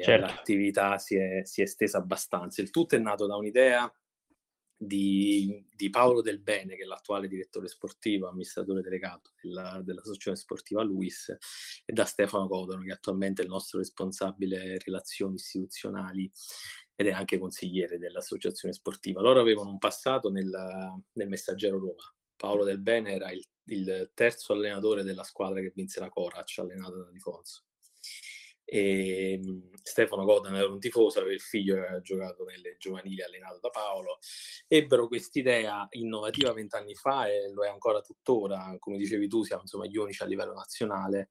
certo. l'attività si è, si è estesa abbastanza. Il tutto è nato da un'idea di, di, Paolo Del Bene, che è l'attuale direttore sportivo, amministratore delegato della, dell'associazione sportiva Luis, e da Stefano Codono, che attualmente è il nostro responsabile relazioni istituzionali ed è anche consigliere dell'associazione sportiva. Loro avevano un passato nel, nel Messaggero Roma. Paolo Del Bene era il, il terzo allenatore della squadra che vinse la Corac, allenata da Di Fonso e ehm, Stefano Godano era un tifoso, aveva il figlio che aveva giocato nelle giovanili allenato da Paolo. Ebbero quest'idea innovativa vent'anni fa e lo è ancora tuttora, come dicevi tu, siamo insomma gli unici a livello nazionale,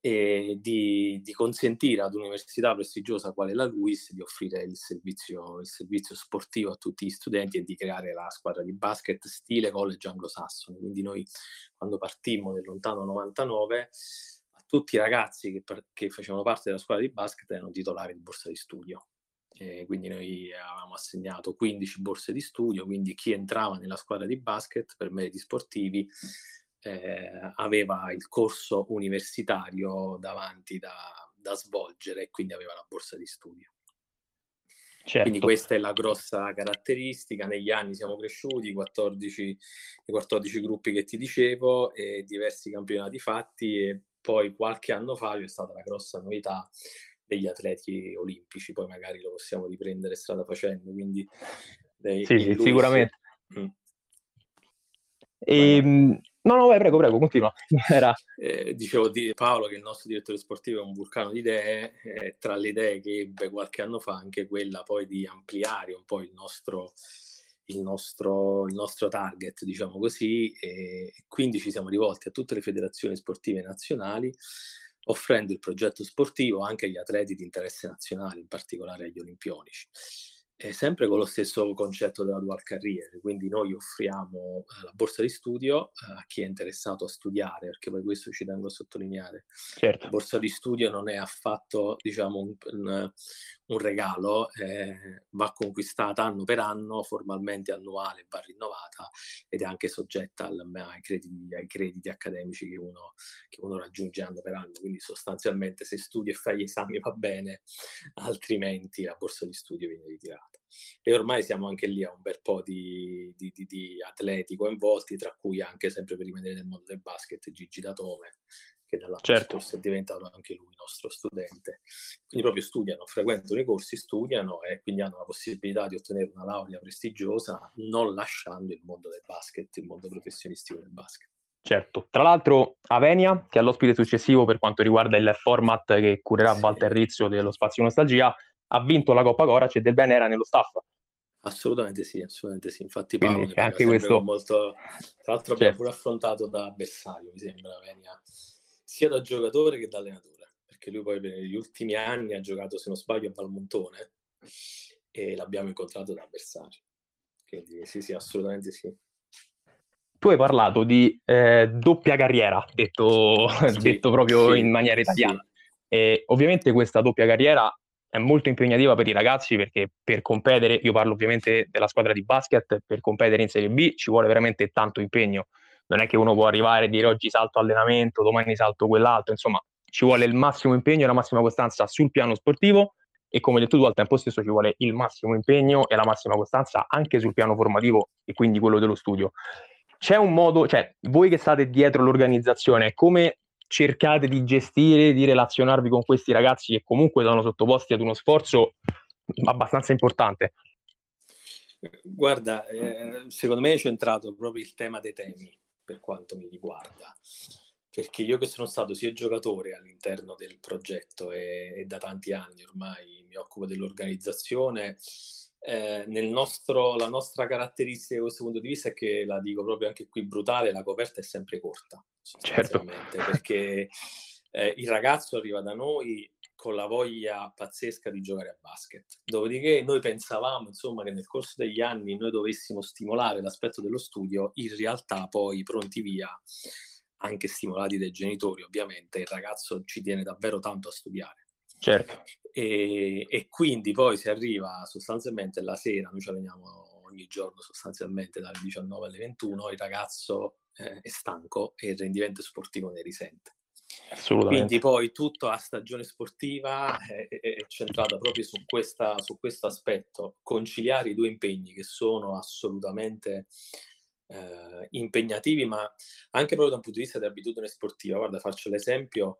e di, di consentire ad un'università prestigiosa quale la LUIS di offrire il servizio, il servizio sportivo a tutti gli studenti e di creare la squadra di basket stile college anglosassone. Quindi noi quando partimmo nel lontano 99 tutti i ragazzi che, per, che, facevano parte della squadra di basket erano titolari di borsa di studio. E quindi noi avevamo assegnato 15 borse di studio, quindi chi entrava nella squadra di basket per meriti sportivi eh, aveva il corso universitario davanti da, da, svolgere e quindi aveva la borsa di studio. Certo. Quindi questa è la grossa caratteristica. Negli anni siamo cresciuti, 14, i 14 gruppi che ti dicevo, e diversi campionati fatti e poi qualche anno fa c'è stata la grossa novità degli atleti olimpici, poi magari lo possiamo riprendere strada facendo, quindi dei, sì, sì sicuramente. Mm. E, ehm, no, no, vai, prego, prego, continua. Era... Eh, dicevo di Paolo che il nostro direttore sportivo è un vulcano di idee, eh, tra le idee che ebbe qualche anno fa anche quella poi di ampliare un po' il nostro il nostro, il nostro target, diciamo così, e quindi ci siamo rivolti a tutte le federazioni sportive nazionali offrendo il progetto sportivo anche agli atleti di interesse nazionale, in particolare agli olimpionici eh, sempre con lo stesso concetto della dual career, quindi noi offriamo eh, la borsa di studio eh, a chi è interessato a studiare, perché poi questo ci tengo a sottolineare. Certo. La borsa di studio non è affatto diciamo, un, un, un regalo, eh, va conquistata anno per anno, formalmente annuale, va rinnovata ed è anche soggetta al, ai, crediti, ai, crediti, accademici che uno, che uno raggiunge anno per anno, quindi sostanzialmente se studi e fai gli esami va bene, altrimenti la borsa di studio viene ritirata. E ormai siamo anche lì a un bel po' di, di, di, di atleti coinvolti, tra cui anche sempre per rimanere nel mondo del basket Gigi Datome, che dall'anno certo. scorso è diventato anche lui nostro studente. Quindi proprio studiano, frequentano i corsi, studiano e quindi hanno la possibilità di ottenere una laurea prestigiosa non lasciando il mondo del basket, il mondo professionistico del basket. Certo, tra l'altro Avenia, che è l'ospite successivo per quanto riguarda il format che curerà sì. Walter Rizzo dello Spazio Nostalgia, ha vinto la Coppa Corac e Del Bene era nello staff. Assolutamente sì, assolutamente sì. Infatti Paolo anche questo molto... Tra l'altro abbiamo certo. pure affrontato da avversario, mi sembra, Venia, sia da giocatore che da allenatore, perché lui poi negli ultimi anni ha giocato, se non sbaglio, a Valmontone e l'abbiamo incontrato da avversario. Quindi sì, sì, assolutamente sì. Tu hai parlato di eh, doppia carriera, detto, sì, detto proprio sì, in maniera italiana. Sì. E ovviamente questa doppia carriera è molto impegnativa per i ragazzi perché per competere, io parlo ovviamente della squadra di basket, per competere in Serie B ci vuole veramente tanto impegno. Non è che uno può arrivare e dire oggi salto allenamento, domani salto quell'altro, insomma, ci vuole il massimo impegno e la massima costanza sul piano sportivo e come detto tu al tempo stesso ci vuole il massimo impegno e la massima costanza anche sul piano formativo e quindi quello dello studio. C'è un modo, cioè voi che state dietro l'organizzazione, come cercate di gestire, di relazionarvi con questi ragazzi che comunque sono sottoposti ad uno sforzo abbastanza importante? Guarda, eh, secondo me è centrato proprio il tema dei temi per quanto mi riguarda, perché io che sono stato sia giocatore all'interno del progetto e, e da tanti anni ormai mi occupo dell'organizzazione, eh, nel nostro, la nostra caratteristica da questo punto di vista è che, la dico proprio anche qui brutale, la coperta è sempre corta, certo. perché eh, il ragazzo arriva da noi con la voglia pazzesca di giocare a basket. Dopodiché noi pensavamo, insomma, che nel corso degli anni noi dovessimo stimolare l'aspetto dello studio, in realtà poi pronti via, anche stimolati dai genitori, ovviamente, il ragazzo ci tiene davvero tanto a studiare. Certo. E, e, quindi poi si arriva sostanzialmente la sera, noi ci alleniamo ogni giorno sostanzialmente dalle 19 alle 21, il ragazzo eh, è stanco e il rendimento sportivo ne risente. Quindi poi tutta la stagione sportiva è, è centrata proprio su, questa, su, questo aspetto, conciliare i due impegni che sono assolutamente eh, impegnativi, ma anche proprio da un punto di vista di abitudine sportiva. Guarda, faccio l'esempio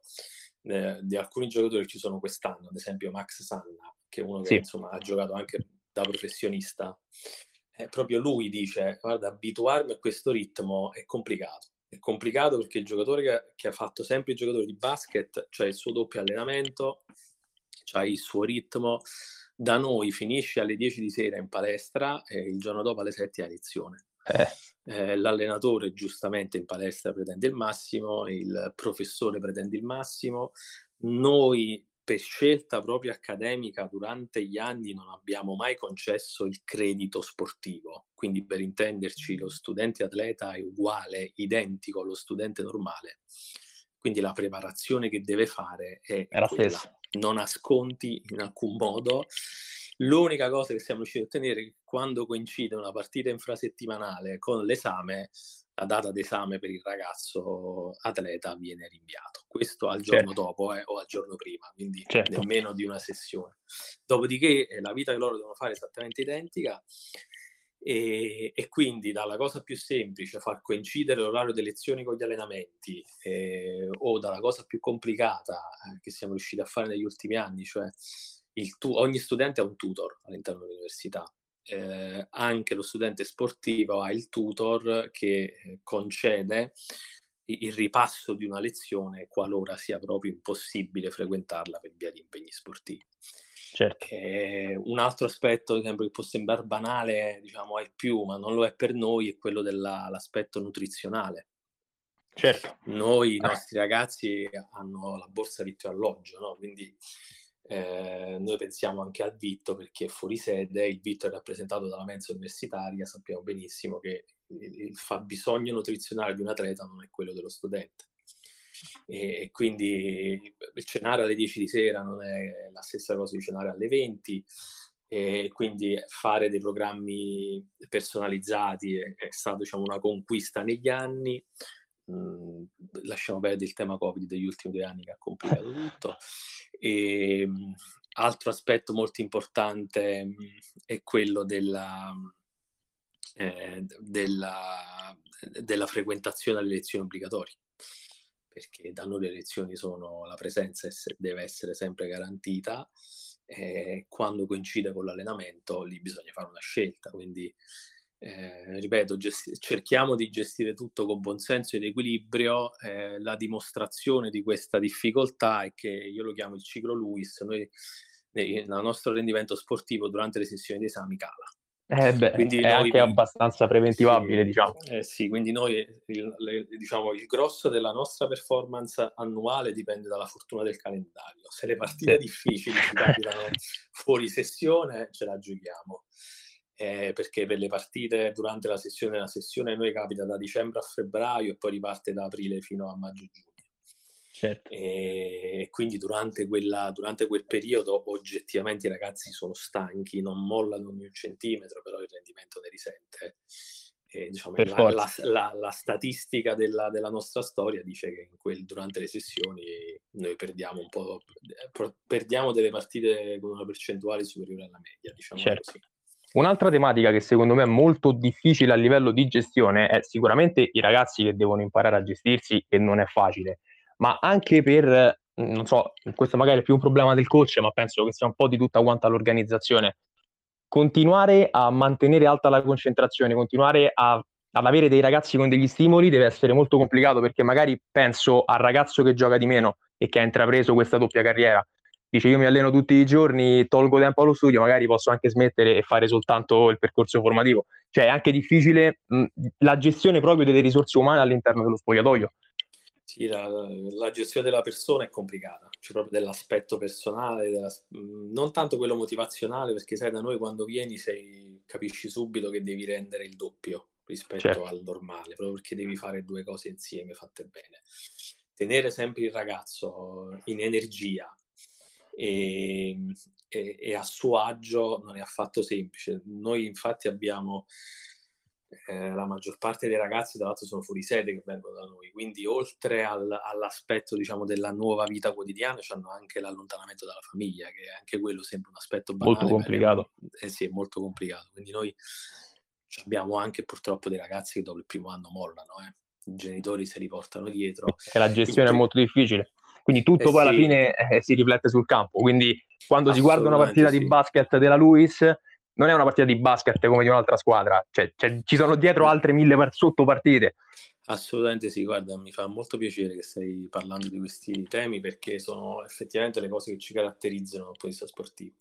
eh, di alcuni giocatori che ci sono quest'anno, ad esempio Max Sanna, che è uno che sì. insomma, ha giocato anche da professionista. Eh, proprio lui dice, guarda, abituarmi a questo ritmo è complicato è complicato perché il giocatore che, che, ha fatto sempre il giocatore di basket, cioè il suo doppio allenamento, cioè il suo ritmo, da noi finisce alle 10 di sera in palestra e il giorno dopo alle 7 a lezione. Eh. Eh, l'allenatore giustamente in palestra pretende il massimo, il professore pretende il massimo, noi per scelta proprio accademica durante gli anni non abbiamo mai concesso il credito sportivo, quindi per intenderci lo studente atleta è uguale, identico allo studente normale, quindi la preparazione che deve fare è, è la stessa. Non ha sconti in alcun modo. L'unica cosa che siamo riusciti a ottenere è che quando coincide una partita infrasettimanale con l'esame, la data d'esame per il ragazzo atleta viene rinviato. Questo al giorno certo. dopo eh, o al giorno prima, quindi certo. nemmeno di una sessione. Dopodiché eh, la vita che loro devono fare è esattamente identica e, e, quindi dalla cosa più semplice, far coincidere l'orario delle lezioni con gli allenamenti, eh, o dalla cosa più complicata eh, che siamo riusciti a fare negli ultimi anni, cioè tu- ogni studente ha un tutor all'interno dell'università eh, anche lo studente sportivo ha il tutor che eh, concede il ripasso di una lezione qualora sia proprio impossibile frequentarla per via di impegni sportivi. Certo. Eh, un altro aspetto, esempio, che può sembrare banale, diciamo, è più, ma non lo è per noi, è quello dell'aspetto nutrizionale. Certo. Noi, i ah. nostri ragazzi, hanno la borsa vitto alloggio, no? Quindi eh, noi pensiamo anche al vitto perché è fuori sede, il vitto è rappresentato dalla mensa universitaria, sappiamo benissimo che il, il fabbisogno nutrizionale di un atleta non è quello dello studente. E, quindi cenare alle 10 di sera non è la stessa cosa di cenare alle 20 e quindi fare dei programmi personalizzati è, stata diciamo, una conquista negli anni Mhmm, lasciamo perdere il tema Covid degli ultimi due anni che ha complicato tutto. E, ehm, altro aspetto molto importante mhmm, è quello della, eh, della, della frequentazione alle lezioni obbligatorie perché da noi le lezioni sono la presenza deve essere sempre garantita e quando coincide con l'allenamento lì bisogna fare una scelta quindi eh, ripeto, gesti- cerchiamo di gestire tutto con buonsenso ed equilibrio. Eh, la dimostrazione di questa difficoltà è che io lo chiamo il ciclo Lewis, noi nel nostro rendimento sportivo durante le sessioni di esami cala. Eh beh, quindi è noi, anche abbastanza preventivabile, sì, diciamo. Eh sì, quindi noi, il, le, diciamo, il grosso della nostra performance annuale dipende dalla fortuna del calendario. Se le partite sì. difficili ci capitano fuori sessione, ce la giochiamo eh, perché per le partite durante la sessione, la sessione noi capita da dicembre a febbraio e poi riparte da aprile fino a maggio-giugno. Certo. E quindi durante, quella, durante quel periodo oggettivamente i ragazzi sono stanchi, non mollano ogni un centimetro, però il rendimento ne risente. E, diciamo, la, la, la, la, statistica della, della, nostra storia dice che quel, durante le sessioni noi perdiamo un po', perdiamo delle partite con una percentuale superiore alla media, diciamo certo. così. Un'altra tematica che secondo me è molto difficile a livello di gestione è sicuramente i ragazzi che devono imparare a gestirsi e non è facile, ma anche per, non so, questo magari è più un problema del coach, ma penso che sia un po' di tutta quanta l'organizzazione. Continuare a mantenere alta la concentrazione, continuare a, ad avere dei ragazzi con degli stimoli deve essere molto complicato perché magari penso al ragazzo che gioca di meno e che ha intrapreso questa doppia carriera dice io mi alleno tutti i giorni, tolgo tempo allo studio, magari posso anche smettere e fare soltanto il percorso formativo. Cioè è anche difficile mh, la gestione proprio delle risorse umane all'interno dello spogliatoio. Sì, la, la gestione della persona è complicata, cioè proprio dell'aspetto personale, della, non tanto quello motivazionale, perché sai da noi quando vieni sei, capisci subito che devi rendere il doppio rispetto certo. al normale, proprio perché devi fare due cose insieme fatte bene. Tenere sempre il ragazzo in energia, e, ehm, e, e, a suo agio non è affatto semplice. Noi infatti abbiamo eh, la maggior parte dei ragazzi tra l'altro sono fuori sede che vengono da noi, quindi oltre al, all'aspetto diciamo della nuova vita quotidiana hanno anche l'allontanamento dalla famiglia, che anche quello sembra un aspetto banale, molto complicato. Eh sì, è molto complicato, quindi noi abbiamo anche purtroppo dei ragazzi che dopo il primo anno mollano, eh. i genitori se li portano dietro. E la gestione quindi, è molto difficile. Quindi tutto eh poi sì. alla fine eh, si riflette sul campo. Quindi quando si guarda una partita sì. di basket della Luis, non è una partita di basket come di un'altra squadra, cioè, cioè, ci sono dietro altre mille par- sottopartite. Assolutamente sì, guarda, mi fa molto piacere che stai parlando di questi temi perché sono effettivamente le cose che ci caratterizzano dal punto di vista sportivo.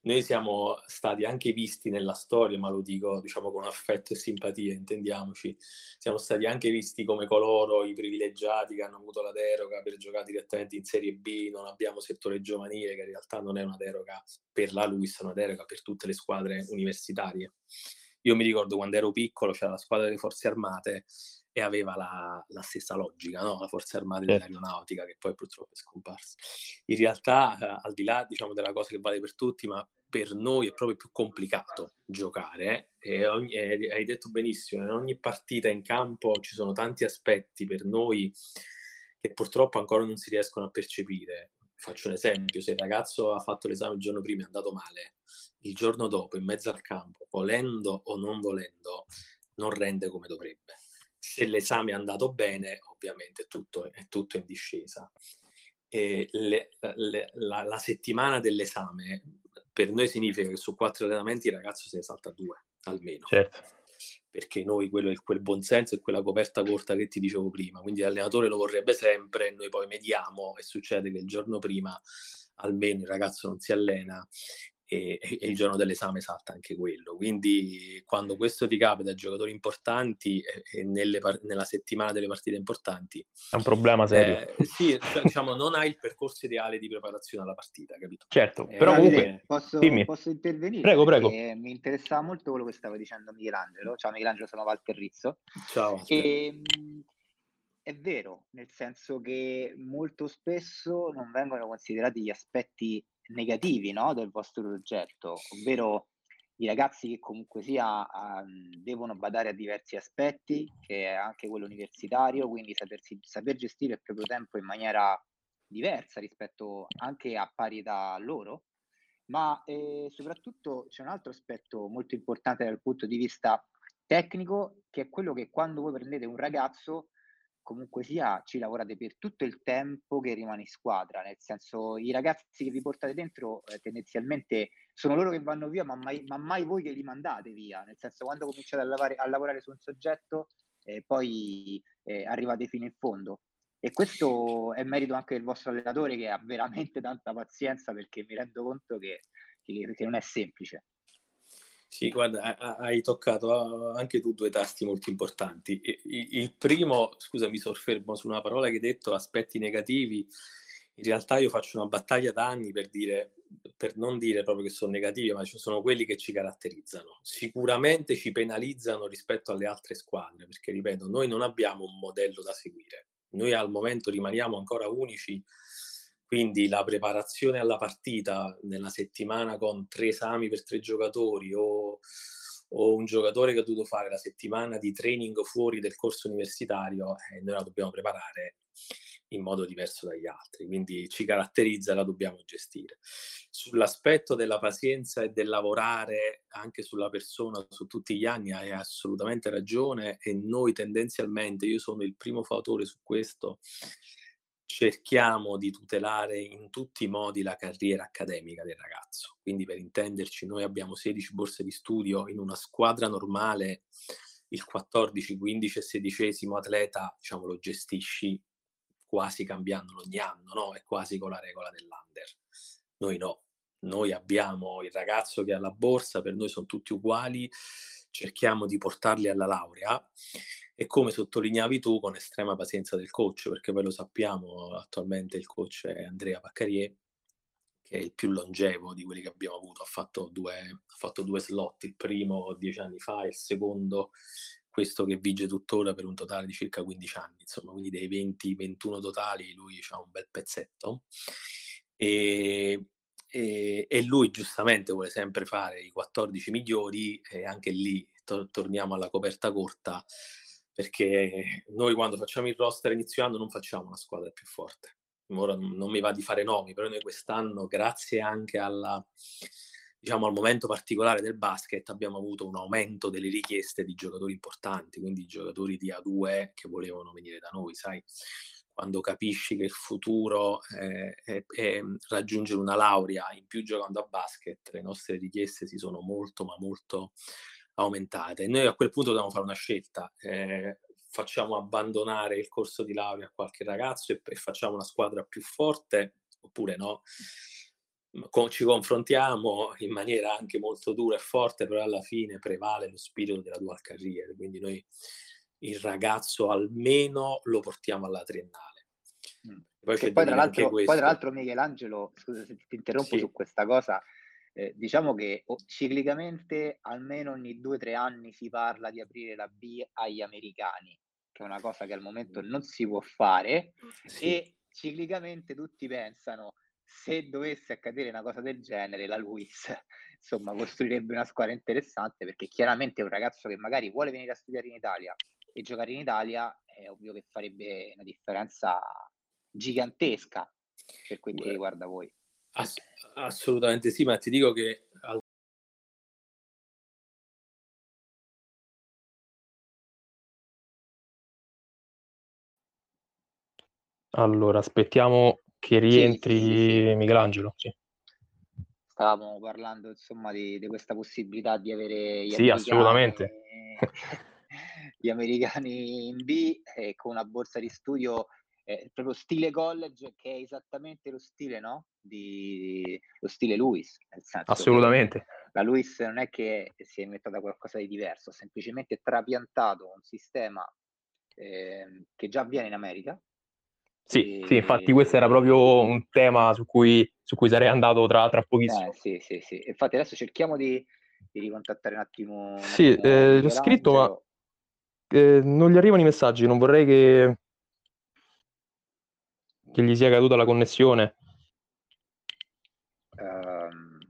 Noi siamo stati anche visti nella storia, ma lo dico diciamo con affetto e simpatia, intendiamoci, siamo stati anche visti come coloro, i privilegiati che hanno avuto la deroga per giocare direttamente in Serie B, non abbiamo settore giovanile che in realtà non è una deroga per la Luis, è una deroga per tutte le squadre universitarie. Io mi ricordo quando ero piccolo c'era la squadra delle forze armate e aveva la, la stessa logica, no? la Forze Armate certo. dell'Aeronautica, che poi purtroppo è scomparsa. In realtà, eh, al di là diciamo, della cosa che vale per tutti, ma per noi è proprio più complicato giocare. Eh? E ogni, eh, hai detto benissimo, in ogni partita in campo ci sono tanti aspetti per noi che purtroppo ancora non si riescono a percepire. Faccio un esempio, se il ragazzo ha fatto l'esame il giorno prima e è andato male, il giorno dopo, in mezzo al campo, volendo o non volendo, non rende come dovrebbe se l'esame è andato bene, ovviamente tutto, è tutto in discesa. E le, le, la, la, settimana dell'esame per noi significa che su quattro allenamenti il ragazzo se ne salta due, almeno. Certo. Perché noi quello, quel buon senso e quella coperta corta che ti dicevo prima, quindi l'allenatore lo vorrebbe sempre, noi poi mediamo e succede che il giorno prima almeno il ragazzo non si allena e, e, il giorno dell'esame salta anche quello. Quindi quando questo ti capita a giocatori importanti e, nelle, nella settimana delle partite importanti... È un problema serio. Eh, sì, cioè, diciamo, non hai il percorso ideale di preparazione alla partita, capito? Certo, eh, però comunque... Posso, posso, intervenire? Prego, prego. Mi interessava molto quello che stava dicendo Michelangelo. Ciao Michelangelo, sono Walter Rizzo. Ciao. E, ehm, è vero, nel senso che molto spesso non vengono considerati gli aspetti negativi no, del vostro progetto, ovvero i ragazzi che comunque sia um, devono badare a diversi aspetti, che è anche quello universitario, quindi sapersi, saper gestire il proprio tempo in maniera diversa rispetto anche a pari età loro, ma eh, soprattutto c'è un altro aspetto molto importante dal punto di vista tecnico, che è quello che quando voi prendete un ragazzo comunque sia ci lavorate per tutto il tempo che rimane in squadra, nel senso i ragazzi che vi portate dentro eh, tendenzialmente sono loro che vanno via, ma mai, ma mai, voi che li mandate via, nel senso quando cominciate a lavorare, a lavorare su un soggetto eh, poi eh, arrivate fino in fondo. E questo è merito anche del vostro allenatore che ha veramente tanta pazienza perché mi rendo conto che, che non è semplice. Sì, guarda, hai toccato anche tu due tasti molto importanti. Il primo, scusa, mi soffermo su una parola che hai detto, aspetti negativi. In realtà io faccio una battaglia da anni per dire, per non dire proprio che sono negativi, ma ci sono quelli che ci caratterizzano. Sicuramente ci penalizzano rispetto alle altre squadre, perché ripeto, noi non abbiamo un modello da seguire. Noi al momento rimaniamo ancora unici quindi la preparazione alla partita nella settimana con tre esami per tre giocatori o, o un giocatore che ha dovuto fare la settimana di training fuori del corso universitario, eh, noi la dobbiamo preparare in modo diverso dagli altri, quindi ci caratterizza e la dobbiamo gestire. Sull'aspetto della pazienza e del lavorare anche sulla persona su tutti gli anni hai assolutamente ragione e noi tendenzialmente, io sono il primo fautore su questo, cerchiamo di tutelare in tutti i modi la carriera accademica del ragazzo. Quindi per intenderci, noi abbiamo 16 borse di studio in una squadra normale, il 14, 15 e 16 atleta, diciamo, lo gestisci quasi cambiandolo ogni anno, no? È quasi con la regola dell'under. Noi no. Noi abbiamo il ragazzo che ha la borsa, per noi sono tutti uguali, cerchiamo di portarli alla laurea e come sottolineavi tu con estrema pazienza del coach, perché poi lo sappiamo, attualmente il coach è Andrea Baccarier, che è il più longevo di quelli che abbiamo avuto, ha fatto due, ha fatto due slot, il primo dieci anni fa e il secondo questo che vige tuttora per un totale di circa 15 anni, insomma, quindi dei 20-21 totali lui ha un bel pezzetto. E, e, e, lui giustamente vuole sempre fare i 14 migliori e anche lì to- torniamo alla coperta corta, perché noi quando facciamo il roster inizio anno non facciamo una squadra più forte. Ora non mi va di fare nomi, però noi quest'anno, grazie anche alla, diciamo, al momento particolare del basket, abbiamo avuto un aumento delle richieste di giocatori importanti, quindi giocatori di A2 che volevano venire da noi, sai quando capisci che il futuro è, è, è, raggiungere una laurea in più giocando a basket, le nostre richieste si sono molto, ma molto aumentate. Noi a quel punto dobbiamo fare una scelta. Eh, facciamo abbandonare il corso di laurea a qualche ragazzo e, e facciamo una squadra più forte oppure no? Con, ci confrontiamo in maniera anche molto dura e forte, però alla fine prevale lo spirito della dual career, quindi noi il ragazzo almeno lo portiamo alla triennale. Mm. Poi, poi, tra l'altro, poi, tra l'altro, Michelangelo, scusa se ti interrompo sì. su questa cosa, eh, diciamo che oh, ciclicamente almeno ogni due o tre anni si parla di aprire la B agli americani, che è una cosa che al momento non si può fare sì. e ciclicamente tutti pensano se dovesse accadere una cosa del genere, la Luis insomma costruirebbe una squadra interessante perché chiaramente è un ragazzo che magari vuole venire a studiare in Italia e giocare in Italia è ovvio che farebbe una differenza gigantesca per quel che riguarda voi. Ass- assolutamente sì, ma ti dico che Allora, aspettiamo che rientri sì, sì, sì. Michelangelo. Stavamo parlando insomma di, di, questa possibilità di avere gli sì, assolutamente. gli americani in B eh, con una borsa di studio eh, proprio stile college che è esattamente lo stile no? di lo stile Lewis assolutamente la Lewis non è che si è inventata qualcosa di diverso ha semplicemente trapiantato un sistema eh, che già avviene in America sì, e... sì, infatti questo era proprio un tema su cui, su cui sarei andato tra, tra pochissimo. Eh, sì, sì, sì. Infatti adesso cerchiamo di, di ricontattare un attimo. Un sì, attimo eh, ho scritto, ma eh, non gli arrivano i messaggi, non vorrei che, che gli sia caduta la connessione. Um...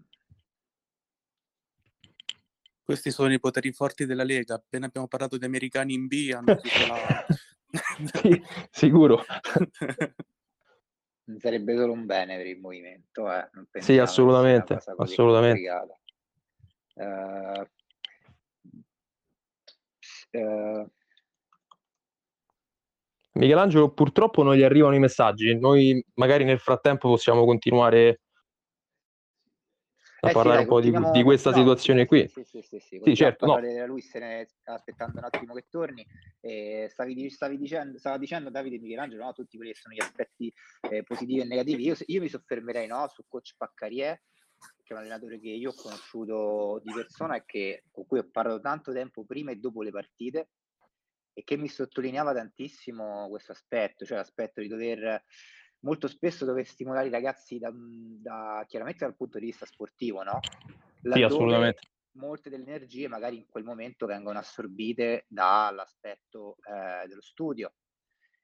Questi sono i poteri forti della Lega. Appena abbiamo parlato di americani in B, hanno la... sì, sicuro. Sarebbe solo un bene per il movimento. Eh. sì, assolutamente. assolutamente. Uh, uh, Michelangelo, purtroppo non gli arrivano i messaggi. Noi magari nel frattempo possiamo continuare a eh parlare sì, dai, un po' di, di questa no, situazione sì, qui. Sì, sì, sì, sì, sì certo. No. Lui se ne sta aspettando un attimo che torni. Eh, stavi, stavi dicendo, stava dicendo Davide Michelangelo, no, tutti quelli che sono gli aspetti eh, positivi e negativi. Io, io mi soffermerei no, su coach Paccarie, che è un allenatore che io ho conosciuto di persona e che, con cui ho parlato tanto tempo prima e dopo le partite e che mi sottolineava tantissimo questo aspetto, cioè l'aspetto di dover molto spesso dover stimolare i ragazzi da, da chiaramente dal punto di vista sportivo, no? Laddove sì, assolutamente. Molte delle energie magari in quel momento vengono assorbite dall'aspetto eh, dello studio.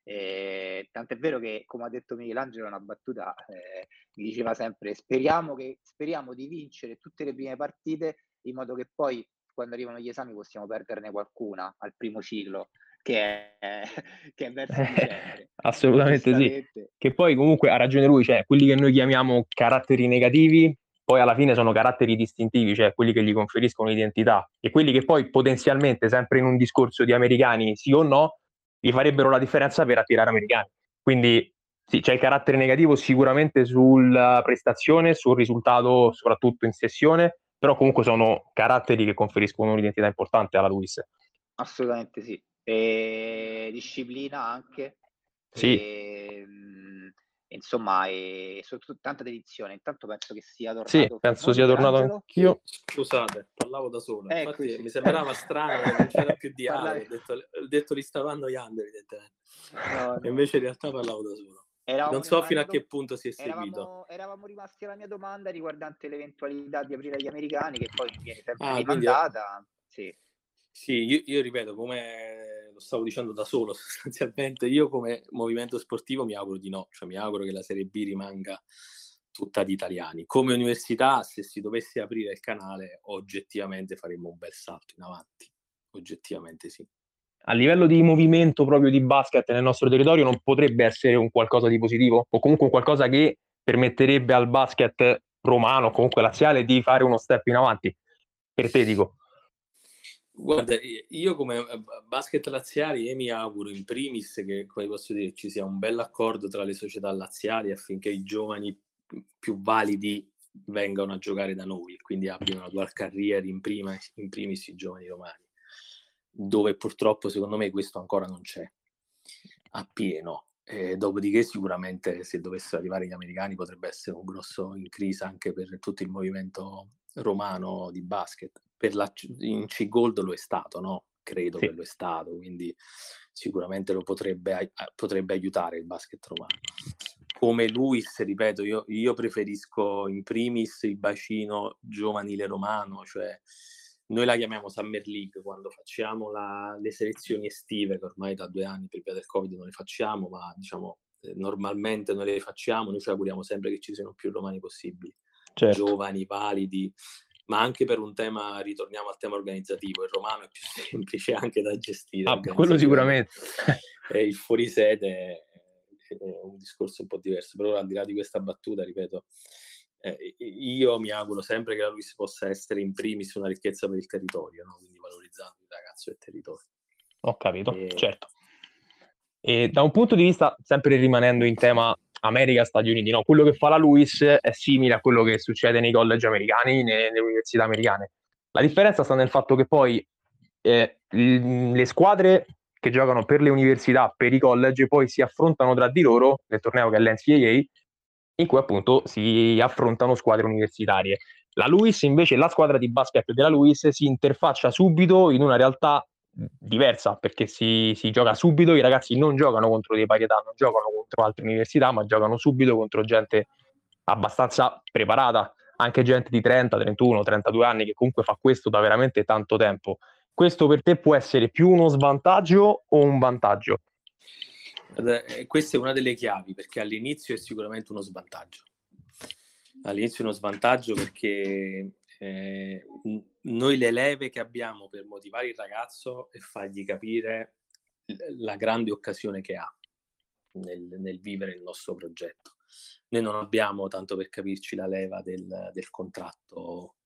E, tant'è vero che, come ha detto Michelangelo, una battuta eh, mi diceva sempre: speriamo, che, speriamo di vincere tutte le prime partite in modo che poi quando arrivano gli esami possiamo perderne qualcuna al primo ciclo, che è, che è verso eh, Assolutamente sì. Che poi comunque ha ragione lui, cioè quelli che noi chiamiamo caratteri negativi, poi alla fine sono caratteri distintivi, cioè quelli che gli conferiscono identità e quelli che poi potenzialmente, sempre in un discorso di americani, sì o no, gli farebbero la differenza per attirare americani. Quindi sì, c'è il carattere negativo sicuramente sulla prestazione, sul risultato soprattutto in sessione, però comunque sono caratteri che conferiscono un'identità importante alla Luis. Assolutamente sì. E disciplina anche. Sì. E, mh, insomma, e soprattutto tanta dedizione. Intanto penso che sia tornato. Sì, penso sia tornato anch'io. Scusate, parlavo da solo. Infatti, mi sembrava strano che non c'era più dialogo. Ho detto, ho detto li stavo annoiando, evidentemente. No, no. E invece in realtà parlavo da solo. Eravamo non so fino a che punto si è seguito. Eravamo, eravamo, rimasti alla mia domanda riguardante l'eventualità di aprire agli americani, che poi viene sempre ah, rimandata. Quindi... Sì, sì io, io, ripeto, come lo stavo dicendo da solo, sostanzialmente, io come movimento sportivo mi auguro di no, cioè mi auguro che la Serie B rimanga tutta di italiani. Come università, se si dovesse aprire il canale, oggettivamente faremmo un bel salto in avanti. oggettivamente sì. A livello di movimento proprio di basket nel nostro territorio non potrebbe essere un qualcosa di positivo o comunque un qualcosa che permetterebbe al basket romano, comunque laziale, di fare uno step in avanti. Per te dico. Guarda, io come eh, basket laziali mi auguro in primis che, come posso dire, ci sia un bel accordo tra le società laziali affinché i giovani più validi vengano a giocare da noi, quindi abbiano una dual carriera in, prima, in primis i giovani romani, dove purtroppo secondo me questo ancora non c'è appieno. E dopodiché sicuramente se dovessero arrivare gli americani potrebbe essere un grosso in crisi anche per tutto il movimento romano di basket. Per la, in C-Gold lo è stato, no? Credo sì. che lo è stato, quindi sicuramente lo potrebbe, potrebbe aiutare il basket romano come Luis, ripeto, io, io, preferisco in primis il bacino giovanile romano, cioè noi la chiamiamo Summer League quando facciamo la, le selezioni estive, che ormai da due anni per via del Covid non le facciamo, ma diciamo eh, normalmente noi le facciamo, noi ci auguriamo sempre che ci siano più romani possibili, certo. giovani, validi, ma anche per un tema, ritorniamo al tema organizzativo, il romano è più semplice anche da gestire. Ah, quello sicuramente. E il fuorisede è un discorso un po' diverso, però al di là di questa battuta, ripeto, eh, io mi auguro sempre che la Luis possa essere in primis una ricchezza per il territorio, no? quindi valorizzando il ragazzo del territorio. Ho capito, e... certo. E da un punto di vista, sempre rimanendo in tema America, Stati Uniti, no? quello che fa la Luis è simile a quello che succede nei college americani, nelle, nelle università americane. La differenza sta nel fatto che poi eh, le squadre che giocano per le università, per i college, poi si affrontano tra di loro nel torneo che è l'NCAA, in cui appunto si affrontano squadre universitarie. La Luis, invece, la squadra di basket della Luis si interfaccia subito in una realtà diversa perché si, si, gioca subito, i ragazzi non giocano contro dei pari età, non giocano contro altre università, ma giocano subito contro gente abbastanza preparata, anche gente di 30, 31, 32 anni che comunque fa questo da veramente tanto tempo questo per te può essere più uno svantaggio o un vantaggio? Questa è una delle chiavi perché all'inizio è sicuramente uno svantaggio. All'inizio è uno svantaggio perché eh, noi le leve che abbiamo per motivare il ragazzo e fargli capire la grande occasione che ha nel, nel vivere il nostro progetto. Noi non abbiamo, tanto per capirci, la leva del, del contratto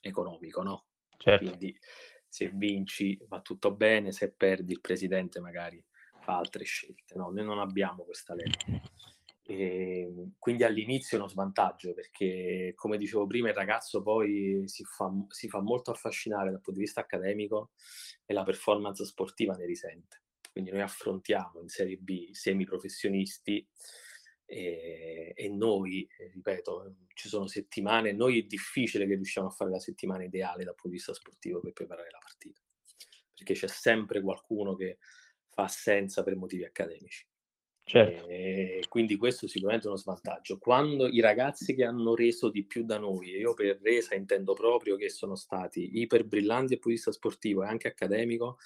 economico, no? Certo. Quindi se vinci va tutto bene, se perdi il presidente magari fa altre scelte. No, noi non abbiamo questa legge. E quindi all'inizio è uno svantaggio perché, come dicevo prima, il ragazzo poi si fa, si fa molto affascinare dal punto di vista accademico e la performance sportiva ne risente. Quindi noi affrontiamo in Serie B semiprofessionisti e, e noi, eh, ripeto, ci sono settimane, noi è difficile che riusciamo a fare la settimana ideale dal punto di vista sportivo per preparare la partita, perché c'è sempre qualcuno che fa assenza per motivi accademici. Certo. E quindi questo sicuramente è uno svantaggio. Quando i ragazzi che hanno reso di più da noi, e io per resa intendo proprio che sono stati iper brillanti dal punto di vista sportivo e anche accademico,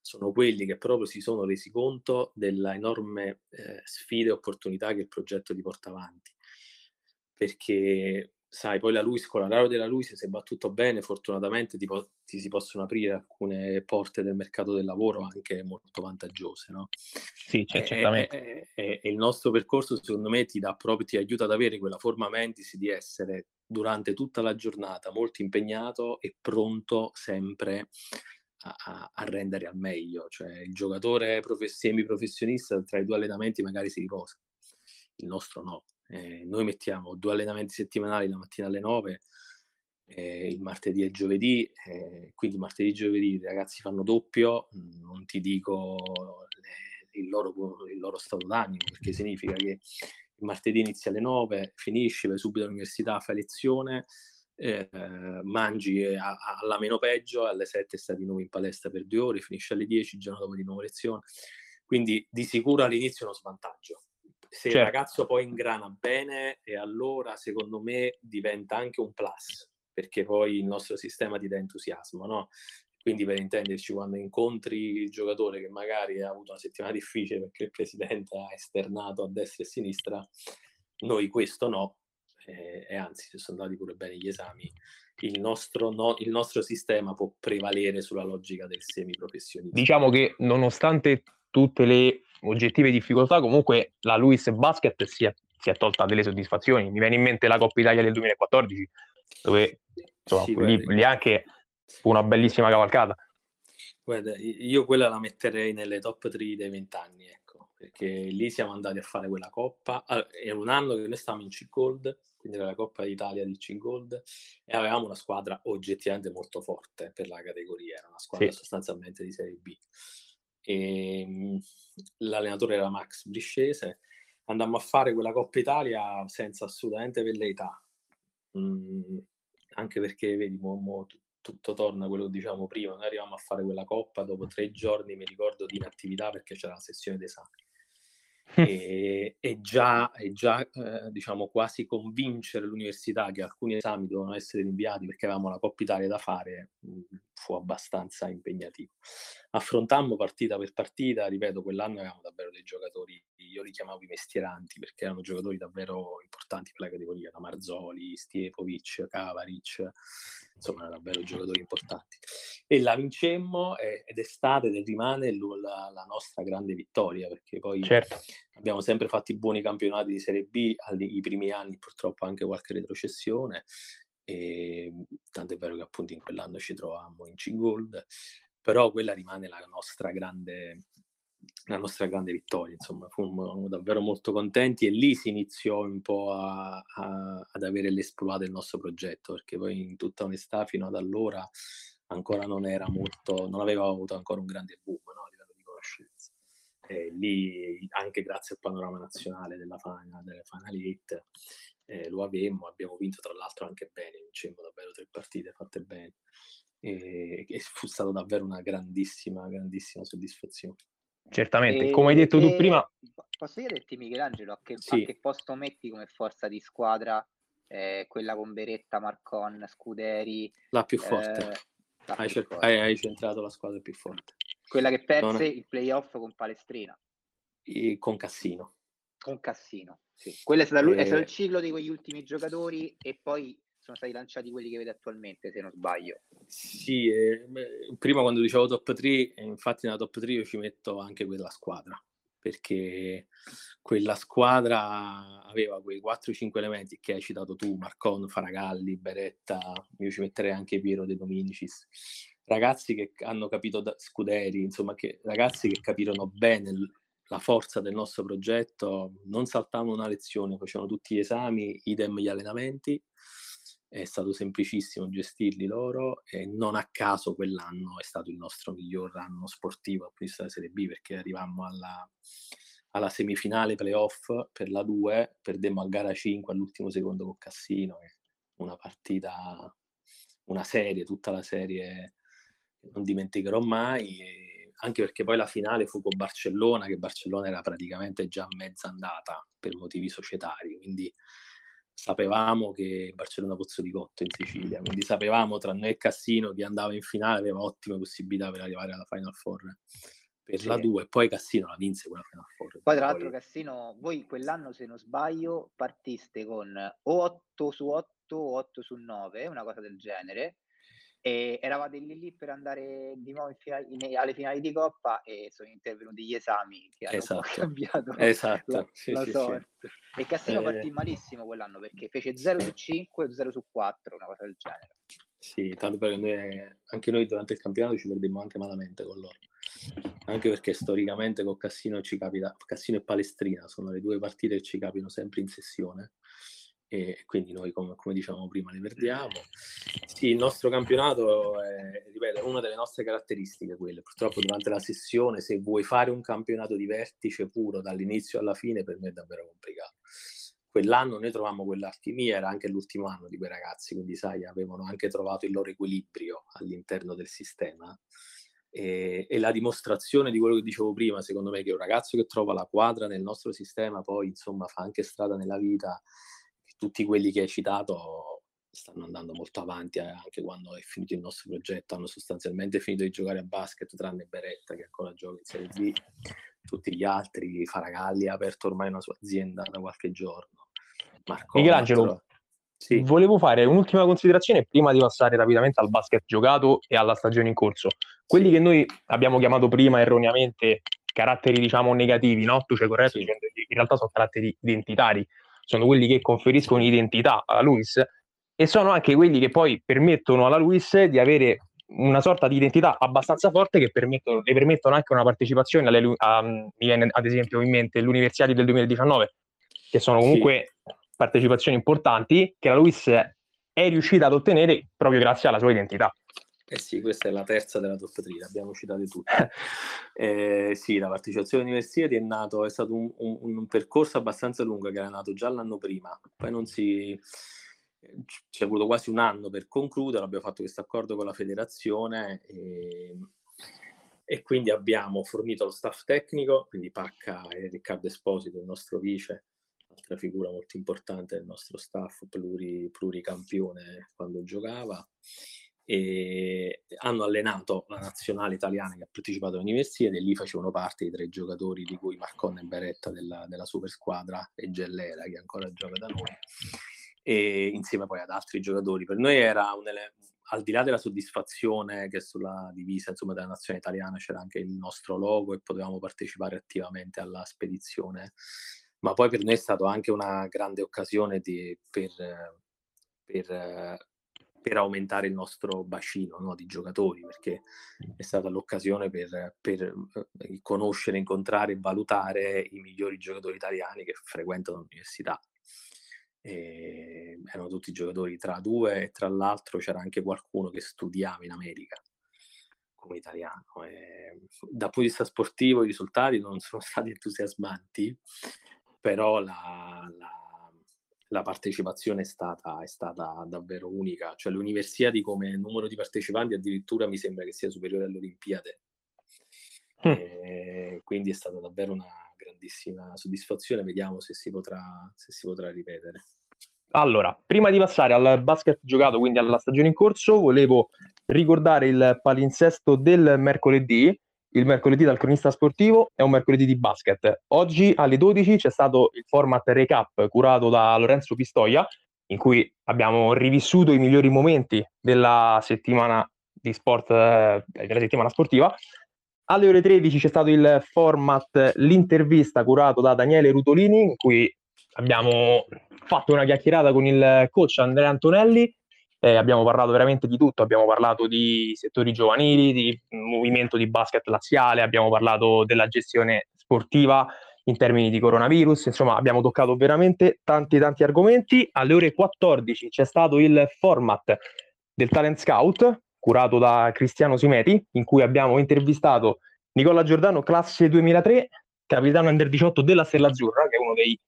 sono quelli che proprio si sono resi conto della enorme eh, sfida e opportunità che il progetto ti porta avanti. Perché, sai, poi la Luis, con la laurea della Luis, se va tutto bene, fortunatamente ti, po- ti, si possono aprire alcune porte del mercato del lavoro anche molto vantaggiose, no? Sì, cioè, certamente. E, e, e, il nostro percorso, secondo me, ti dà proprio, ti aiuta ad avere quella forma mentis di essere durante tutta la giornata molto impegnato e pronto sempre a, a, rendere al meglio, cioè il giocatore prof- semiprofessionista tra i due allenamenti magari si riposa, il nostro no. Eh, noi mettiamo due allenamenti settimanali la mattina alle 9, eh, il martedì e il giovedì, eh, quindi martedì e giovedì i ragazzi fanno doppio, non ti dico le, il, loro, il loro stato d'animo, perché significa che il martedì inizia alle 9, finisci, vai subito all'università, fai lezione, eh, mangi a, alla meno peggio, alle 7 stai di nuovo in palestra per due ore, finisci alle 10, il giorno dopo di nuovo lezione. Quindi di sicuro all'inizio è uno svantaggio. Se certo. il ragazzo poi ingrana bene, e allora secondo me diventa anche un plus, perché poi il nostro sistema ti dà entusiasmo, no? Quindi per intenderci, quando incontri il giocatore che magari ha avuto una settimana difficile perché il presidente ha esternato a destra e a sinistra, noi questo no, eh, e anzi se sono andati pure bene gli esami, il nostro, no, il nostro sistema può prevalere sulla logica del semiprofessionista. Diciamo che nonostante tutte le oggettive difficoltà, comunque la Luis Basket si è, si è tolta delle soddisfazioni. Mi viene in mente la Coppa Italia del 2014, dove insomma, sì, lì, lì anche fu una bellissima cavalcata. Guarda, io quella la metterei nelle top 3 dei vent'anni, ecco, perché lì siamo andati a fare quella coppa. Allora, era un anno che noi stavamo in C-Gold, quindi era la Coppa d'Italia di C-Gold, e avevamo una squadra oggettivamente molto forte per la categoria, era una squadra sì. sostanzialmente di Serie B. E, ehm, l'allenatore era Max Briscese, andammo a fare quella Coppa Italia senza assolutamente velleità, mm, anche perché vedi, mo, mo, tutto torna a quello che diciamo prima, noi arriviamo a fare quella coppa dopo tre giorni, mi ricordo, di inattività perché c'era la sessione d'esame. e, e, già, e già eh, diciamo quasi convincere l'università che alcuni esami dovevano essere rinviati perché avevamo la Coppa Italia da fare mh, fu abbastanza impegnativo. Affrontammo partita per partita, ripeto, quell'anno avevamo davvero dei giocatori, io li chiamavo i mestieranti perché erano giocatori davvero importanti per la categoria, da Marzoli, Stiepovic, Kavaric, insomma davvero giocatori importanti. E la vincemmo ed è stata ed rimane la, la, nostra grande vittoria perché poi certo. abbiamo sempre fatto i buoni campionati di Serie B, i primi anni purtroppo anche qualche retrocessione, e tanto è vero che appunto in quell'anno ci trovavamo in C-Gold, però quella rimane la nostra grande la nostra grande vittoria, insomma, fummo davvero molto contenti e lì si iniziò un po' a, a, ad avere l'esploit del nostro progetto, perché poi in tutta onestà fino ad allora ancora non era molto, non aveva avuto ancora un grande boom no, a livello di conoscenza. E lì anche grazie al panorama nazionale della Final, delle Final 8 eh, lo avemmo, abbiamo vinto tra l'altro anche bene, vincemmo davvero tre partite fatte bene e, e fu stata davvero una grandissima, grandissima soddisfazione. Certamente, e, come hai detto tu prima... Posso chiederti Michelangelo a che, sì. a che posto metti come forza di squadra eh, quella con Beretta, Marcon, Scuderi? La più forte. Eh, la hai, più cer- forte. Hai, hai, centrato la squadra più forte. Quella che perse non... il playoff con Palestrina. E con Cassino. Con Cassino, sì. Quello è stato, e... è stato il ciclo di quegli ultimi giocatori e poi sono stati lanciati quelli che vede attualmente, se non sbaglio. Sì, eh, prima quando dicevo top 3, infatti nella top 3 io ci metto anche quella squadra, perché quella squadra aveva quei 4-5 elementi che hai citato tu, Marcon, Faragalli, Beretta, io ci metterei anche Piero De Dominicis, ragazzi che hanno capito da, Scuderi, insomma, che, ragazzi che capirono bene la forza del nostro progetto, non saltavano una lezione, facevano tutti gli esami, idem gli allenamenti, è stato semplicissimo gestirli loro e non a caso quell'anno è stato il nostro miglior anno sportivo a questa Serie B perché arrivammo alla, alla semifinale playoff per la 2, perdemmo a gara 5 all'ultimo secondo con Cassino, una partita, una serie, tutta la serie non dimenticherò mai, anche perché poi la finale fu con Barcellona, che Barcellona era praticamente già mezza andata per motivi societari, quindi sapevamo che Barcellona Pozzo di Cotto in Sicilia, quindi sapevamo tra noi e Cassino chi andava in finale aveva ottime possibilità per arrivare alla Final Four per sì. la 2 e poi Cassino la vinse quella Final Four. Poi tra l'altro Cassino, voi quell'anno se non sbaglio partiste con o 8 su 8 o 8 su 9, una cosa del genere, e eravate lì lì per andare di nuovo finali, in, alle finali di Coppa e sono intervenuti gli esami che hanno esatto. cambiato esatto. la, sì, la sì, sorte. Sì. E Cassino eh... partì malissimo quell'anno perché fece 0 su 5 o 0 su 4, una cosa del genere. Sì, tanto perché noi, anche noi durante il campionato ci perdemmo anche malamente con loro. Anche perché storicamente con Cassino ci capita, Cassino e Palestrina sono le due partite che ci capitano sempre in sessione e quindi noi come, come dicevamo prima le perdiamo. Sì, il nostro campionato è, ripeto, è una delle nostre caratteristiche quelle. Purtroppo durante la sessione se vuoi fare un campionato di vertice puro dall'inizio alla fine per me è davvero complicato. Quell'anno noi trovammo quell'alchimia, era anche l'ultimo anno di quei ragazzi, quindi sai, avevano anche trovato il loro equilibrio all'interno del sistema. E, e, la dimostrazione di quello che dicevo prima, secondo me, che un ragazzo che trova la quadra nel nostro sistema poi insomma fa anche strada nella vita tutti quelli che hai citato stanno andando molto avanti eh, anche quando è finito il nostro progetto, hanno sostanzialmente finito di giocare a basket tranne Beretta che ancora gioca in Serie B, tutti gli altri, Faragalli ha aperto ormai una sua azienda da qualche giorno. Marco Michelangelo, sì. volevo fare un'ultima considerazione prima di passare rapidamente al basket giocato e alla stagione in corso. Quelli sì. che noi abbiamo chiamato prima erroneamente caratteri, diciamo, negativi, no? Tu ci hai corretto dicendo che in realtà sono caratteri identitari, sono quelli che conferiscono identità alla Luis e sono anche quelli che poi permettono alla Luis di avere una sorta di identità abbastanza forte che permettono, le permettono anche una partecipazione alle, a, mi viene ad esempio in mente l'Universiadi del 2019 che sono comunque sì. partecipazioni importanti che la Luis è riuscita ad ottenere proprio grazie alla sua identità. Eh sì, questa è la terza della top 3, l'abbiamo citate tutte. eh, sì, la partecipazione all'università è nato, è stato un, un, un, percorso abbastanza lungo che era nato già l'anno prima, poi non si... ci è voluto quasi un anno per concludere, abbiamo fatto questo accordo con la federazione e, e quindi abbiamo fornito lo staff tecnico, quindi Pacca e Riccardo Esposito, il nostro vice, altra figura molto importante del nostro staff, pluri, pluricampione quando giocava, e hanno allenato la nazionale italiana che ha partecipato all'università e lì facevano parte i tre giocatori di cui Marcon e Beretta della, della super squadra e Gellera che ancora gioca da noi e insieme poi ad altri giocatori. Per noi era un al di là della soddisfazione che sulla divisa insomma, della nazione italiana c'era anche il nostro logo e potevamo partecipare attivamente alla spedizione ma poi per noi è stata anche una grande occasione di, per, per, per, aumentare il nostro bacino no, di giocatori, perché è stata l'occasione per, per eh, conoscere, incontrare e valutare i migliori giocatori italiani che frequentano l'università. E erano tutti giocatori tra due e tra l'altro c'era anche qualcuno che studiava in America come italiano. E dal punto di vista sportivo i risultati non sono stati entusiasmanti, però la, la, la partecipazione è stata, è stata, davvero unica. Cioè di come numero di partecipanti addirittura mi sembra che sia superiore alle Olimpiadi. Mm. quindi è stata davvero una grandissima soddisfazione. Vediamo se si potrà, se si potrà ripetere. Allora, prima di passare al basket giocato, quindi alla stagione in corso, volevo ricordare il palinsesto del mercoledì il mercoledì dal cronista sportivo è un mercoledì di basket. Oggi alle 12 c'è stato il format recap curato da Lorenzo Pistoia, in cui abbiamo rivissuto i migliori momenti della settimana di sport, eh, della settimana sportiva. Alle ore 13 c'è stato il format l'intervista curato da Daniele Rutolini, in cui abbiamo fatto una chiacchierata con il coach Andrea Antonelli eh, abbiamo parlato veramente di tutto, abbiamo parlato di settori giovanili, di movimento di basket laziale, abbiamo parlato della gestione sportiva in termini di coronavirus, insomma abbiamo toccato veramente tanti tanti argomenti. Alle ore 14 c'è stato il format del Talent Scout curato da Cristiano Simeti, in cui abbiamo intervistato Nicola Giordano, classe 2003, capitano under 18 della Stella Azzurra, che è uno dei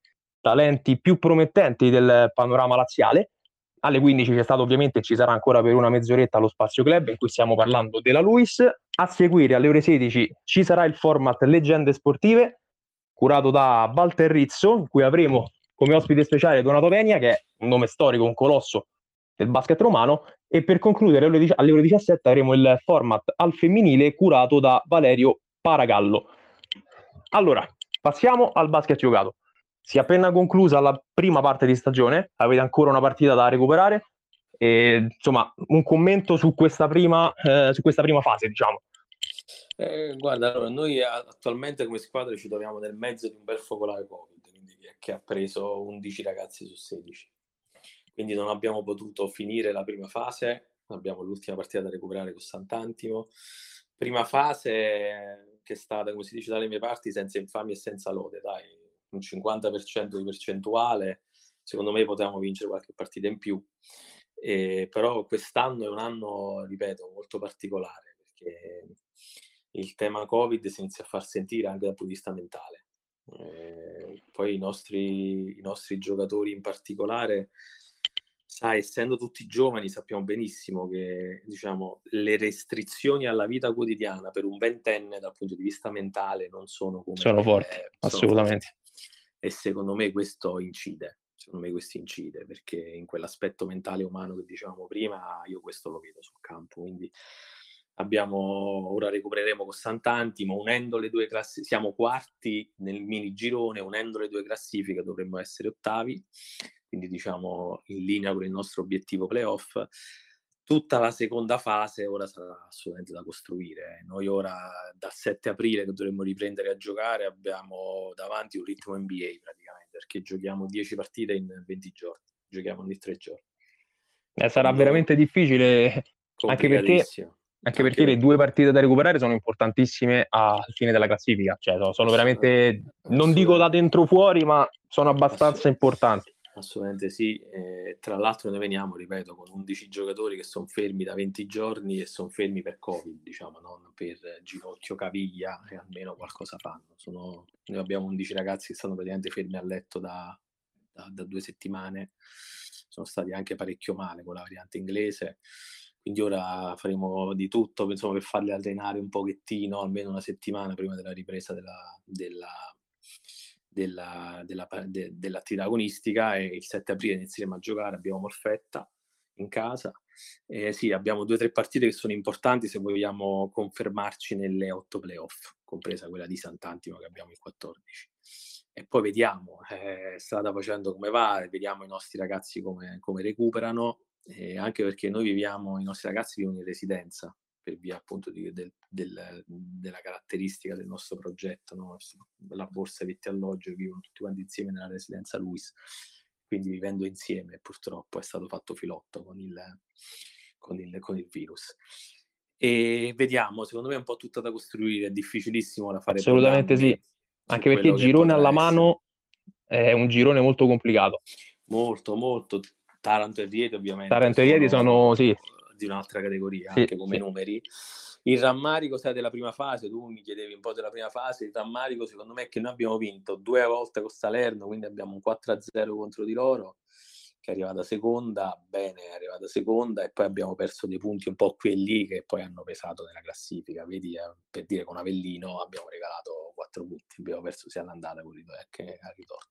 talenti più promettenti del panorama laziale, alle 15 c'è stato ovviamente, ci sarà ancora per una mezz'oretta lo Spazio Club in cui stiamo parlando della Luis. A seguire alle ore 16 ci sarà il format Leggende Sportive curato da Walter Rizzo in cui avremo come ospite speciale Donato Venia che è un nome storico, un colosso del basket romano e per concludere alle ore 17 avremo il format al femminile curato da Valerio Paragallo. Allora, passiamo al basket giocato. Si è appena conclusa la prima parte di stagione, avete ancora una partita da recuperare. E, insomma, un commento su questa prima, eh, su questa prima fase, diciamo. Eh, guarda, allora, noi attualmente come squadra ci troviamo nel mezzo di un bel focolare Covid, quindi che ha preso 11 ragazzi su 16. Quindi non abbiamo potuto finire la prima fase, abbiamo l'ultima partita da recuperare con Sant'Antimo. Prima fase che è stata, come si dice dalle mie parti, senza infamia e senza lode, dai, un 50% di percentuale, secondo me potevamo vincere qualche partita in più. Eh, però quest'anno è un anno, ripeto, molto particolare perché il tema Covid si inizia a far sentire anche dal punto di vista mentale. Eh, poi i nostri, i nostri giocatori in particolare, sai, essendo tutti giovani, sappiamo benissimo che diciamo, le restrizioni alla vita quotidiana per un ventenne dal punto di vista mentale non sono come... Sono forti, eh, assolutamente. Forti e secondo me questo incide, secondo me questo incide perché in quell'aspetto mentale umano che dicevamo prima io questo lo vedo sul campo, quindi abbiamo, ora recupereremo con Sant'Antimo, unendo le due classi, siamo quarti nel mini girone, unendo le due classifiche dovremmo essere ottavi, quindi diciamo in linea con il nostro obiettivo playoff. Tutta la seconda fase ora sarà assolutamente da costruire. Noi ora dal 7 aprile che dovremmo riprendere a giocare abbiamo davanti un ritmo NBA praticamente perché giochiamo 10 partite in 20 giorni, giochiamo ogni 3 giorni. Eh, sarà quindi, veramente difficile anche perché anche perché le due partite da recuperare sono importantissime al fine della classifica, cioè sono veramente, non dico da dentro fuori, ma sono abbastanza importanti. Assolutamente sì, eh, tra l'altro noi veniamo, ripeto, con 11 giocatori che sono fermi da 20 giorni e sono fermi per Covid, diciamo, non per ginocchio, caviglia e almeno qualcosa fanno. Sono, noi abbiamo 11 ragazzi che stanno praticamente fermi a letto da, da, da due settimane, sono stati anche parecchio male con la variante inglese, quindi ora faremo di tutto penso, per farli allenare un pochettino, almeno una settimana prima della ripresa della, della della, della, de, dell'attività agonistica e il 7 aprile inizieremo a giocare, abbiamo Morfetta in casa. Eh, sì, abbiamo due o tre partite che sono importanti se vogliamo confermarci nelle otto playoff, compresa quella di Sant'Antimo che abbiamo il 14. E poi vediamo, eh, strada facendo come va, vediamo i nostri ragazzi come, come recuperano, eh, anche perché noi viviamo, i nostri ragazzi vivono in residenza, per via appunto di, del, del, della caratteristica del nostro progetto, no? la borsa vitti alloggio, vivono tutti quanti insieme nella residenza Luis, quindi vivendo insieme purtroppo è stato fatto filotto con il, con il, con il virus. E vediamo, secondo me è un po' tutta da costruire, è difficilissimo da fare. Assolutamente sì, anche perché il girone alla mano è un girone molto complicato. Molto, molto. Taranto e Rieti ovviamente. Taranto e Rieti sono, sì, di un'altra categoria, sì, anche come sì. numeri. Il rammarico, sai, della prima fase, tu mi chiedevi un po' della prima fase, il rammarico secondo me è che noi abbiamo vinto due volte con Salerno, quindi abbiamo un 4-0 contro di loro, che è arrivata seconda, bene, è arrivata seconda e poi abbiamo perso dei punti un po' qui e lì che poi hanno pesato nella classifica. Vedi, eh, per dire con Avellino abbiamo regalato quattro punti, abbiamo perso sia all'andata che al ritorno.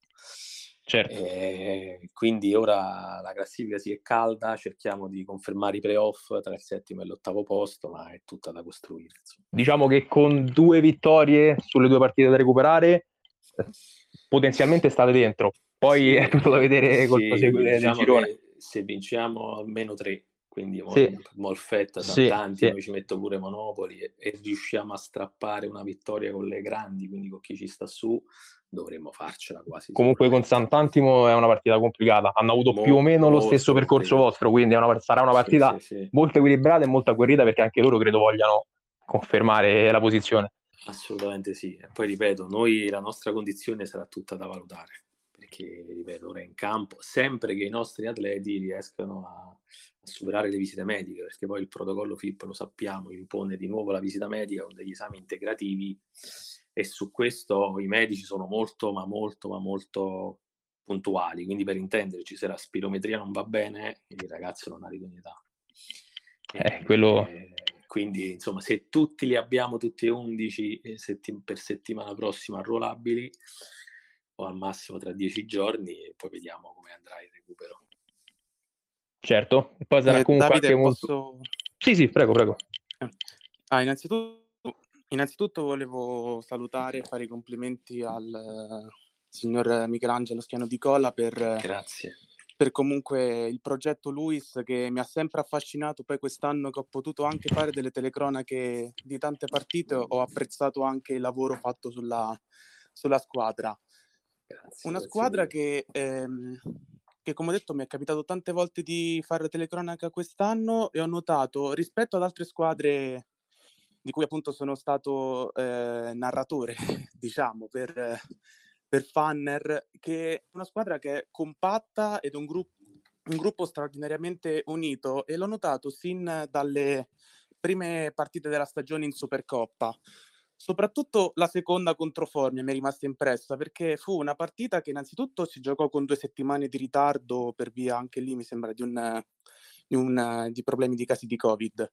Certo. E quindi ora la classifica si è calda, cerchiamo di confermare i playoff tra il settimo e l'ottavo posto, ma è tutta da costruire. Insomma. Diciamo che con due vittorie sulle due partite da recuperare, potenzialmente state dentro. Poi è tutto da vedere col sì, proseguire diciamo del girone. Se vinciamo almeno tre, quindi sì. Molfetta, Santanti, sì, sì. ci metto pure Monopoli e, e riusciamo a strappare una vittoria con le grandi, quindi con chi ci sta su, dovremmo farcela quasi. Comunque con Sant'Antimo è una partita complicata, hanno avuto molto, più o meno lo stesso percorso vostro, quindi una, sarà una partita sì, sì, sì. molto equilibrata e molto agguerrita perché anche loro credo vogliano confermare la posizione. Assolutamente sì, e poi ripeto, noi la nostra condizione sarà tutta da valutare, perché ripeto, ora in campo, sempre che i nostri atleti riescano a, a superare le visite mediche, perché poi il protocollo FIP lo sappiamo, impone di nuovo la visita medica con degli esami integrativi e su questo i medici sono molto, ma molto, ma molto puntuali. Quindi per intenderci, se la spirometria non va bene, il ragazzo non ha ridognità. Eh, quello... quindi, insomma, se tutti li abbiamo, tutti e 11 eh, setti- per settimana prossima arruolabili, o al massimo tra 10 giorni, poi vediamo come andrà il recupero. Certo, poi sarà eh, comunque Davide, anche molto... Posso... Sì, sì, prego, prego. Ah, innanzitutto Innanzitutto volevo salutare e fare i complimenti al signor Michelangelo Schiano di Colla per, Grazie. per comunque il progetto Luis che mi ha sempre affascinato. Poi quest'anno che ho potuto anche fare delle telecronache di tante partite, ho apprezzato anche il lavoro fatto sulla, sulla squadra. Grazie, Una squadra che, ehm, che, come ho detto, mi è capitato tante volte di fare telecronaca quest'anno e ho notato rispetto ad altre squadre di cui appunto sono stato eh, narratore, diciamo, per, per Fanner, che è una squadra che è compatta ed un gruppo, un gruppo straordinariamente unito e l'ho notato sin dalle prime partite della stagione in Supercoppa. Soprattutto la seconda contro Formia mi è rimasta impressa perché fu una partita che innanzitutto si giocò con due settimane di ritardo per via anche lì mi sembra di, un, di, un, di problemi di casi di Covid.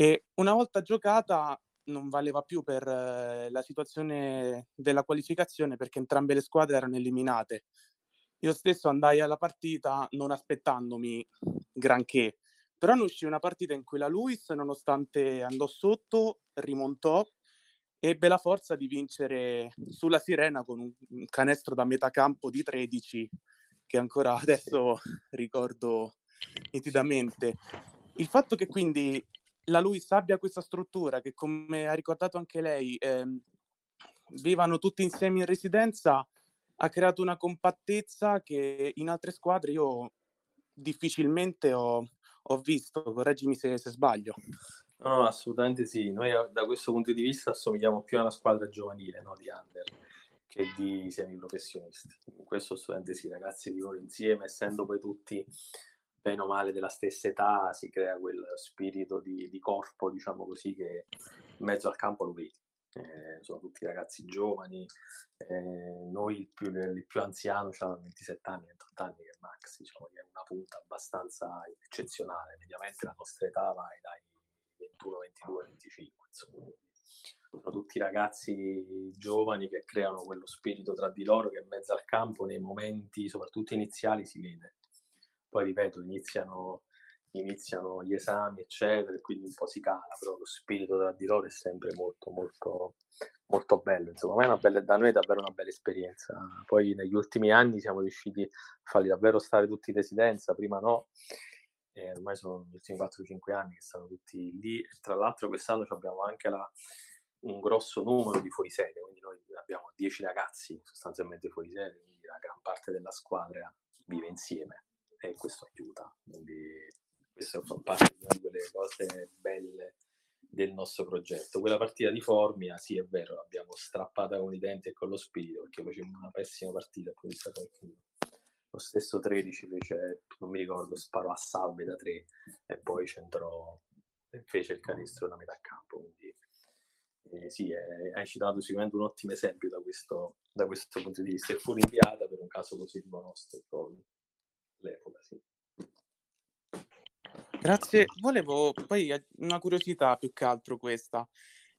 E una volta giocata non valeva più per eh, la situazione della qualificazione perché entrambe le squadre erano eliminate. Io stesso andai alla partita non aspettandomi granché, però ne uscì una partita in cui la Luis, nonostante andò sotto, rimontò ebbe la forza di vincere sulla Sirena con un canestro da metà campo di 13 che ancora adesso ricordo nitidamente. Il fatto che quindi la Luis abbia questa struttura che, come ha ricordato anche lei, ehm, vivano tutti insieme in residenza, ha creato una compattezza che in altre squadre io difficilmente ho, ho visto. Correggimi se, se sbaglio. No, assolutamente sì. Noi eh, da questo punto di vista assomigliamo più a una squadra giovanile, no? di under, che di semiprofessionisti. In questo assolutamente sì, ragazzi vivono insieme, essendo poi tutti bene o male della stessa età, si crea quel spirito di, di corpo, diciamo così, che in mezzo al campo lo vedi. Eh, sono tutti ragazzi giovani, eh, noi il più, il più anziano ha 27 anni, 28 anni che è Max, diciamo che è una punta abbastanza eccezionale, mediamente la nostra età va dai 21, 22, 25, insomma. Sono tutti ragazzi giovani che creano quello spirito tra di loro che in mezzo al campo nei momenti, soprattutto iniziali, si vede. Poi ripeto, iniziano, iniziano gli esami, eccetera, e quindi un po' si cala, però lo spirito tra di loro è sempre molto, molto, molto bello. Insomma, a bella, da noi è davvero una bella esperienza. Poi negli ultimi anni siamo riusciti a farli davvero stare tutti in residenza, prima no, e ormai sono gli ultimi 4-5 anni che stanno tutti lì. E tra l'altro quest'anno abbiamo anche la, un grosso numero di fuorisede, quindi noi abbiamo 10 ragazzi sostanzialmente fuori quindi la gran parte della squadra vive insieme e questo aiuta. Quindi questo fa parte di una di quelle cose belle del nostro progetto. Quella partita di Formia, sì, è vero, l'abbiamo strappata con i denti e con lo spirito perché facevamo una pessima partita, poi è stato lo stesso 13 fece, non mi ricordo, sparò a salve da 3 e poi centrò e fece il canestro da metà campo. Quindi eh, sì, hai citato sicuramente un ottimo esempio da questo, da questo punto di vista. E fu rinviata per un caso positivo nostro proprio l'epoca, sì. Grazie, volevo poi una curiosità più che altro questa.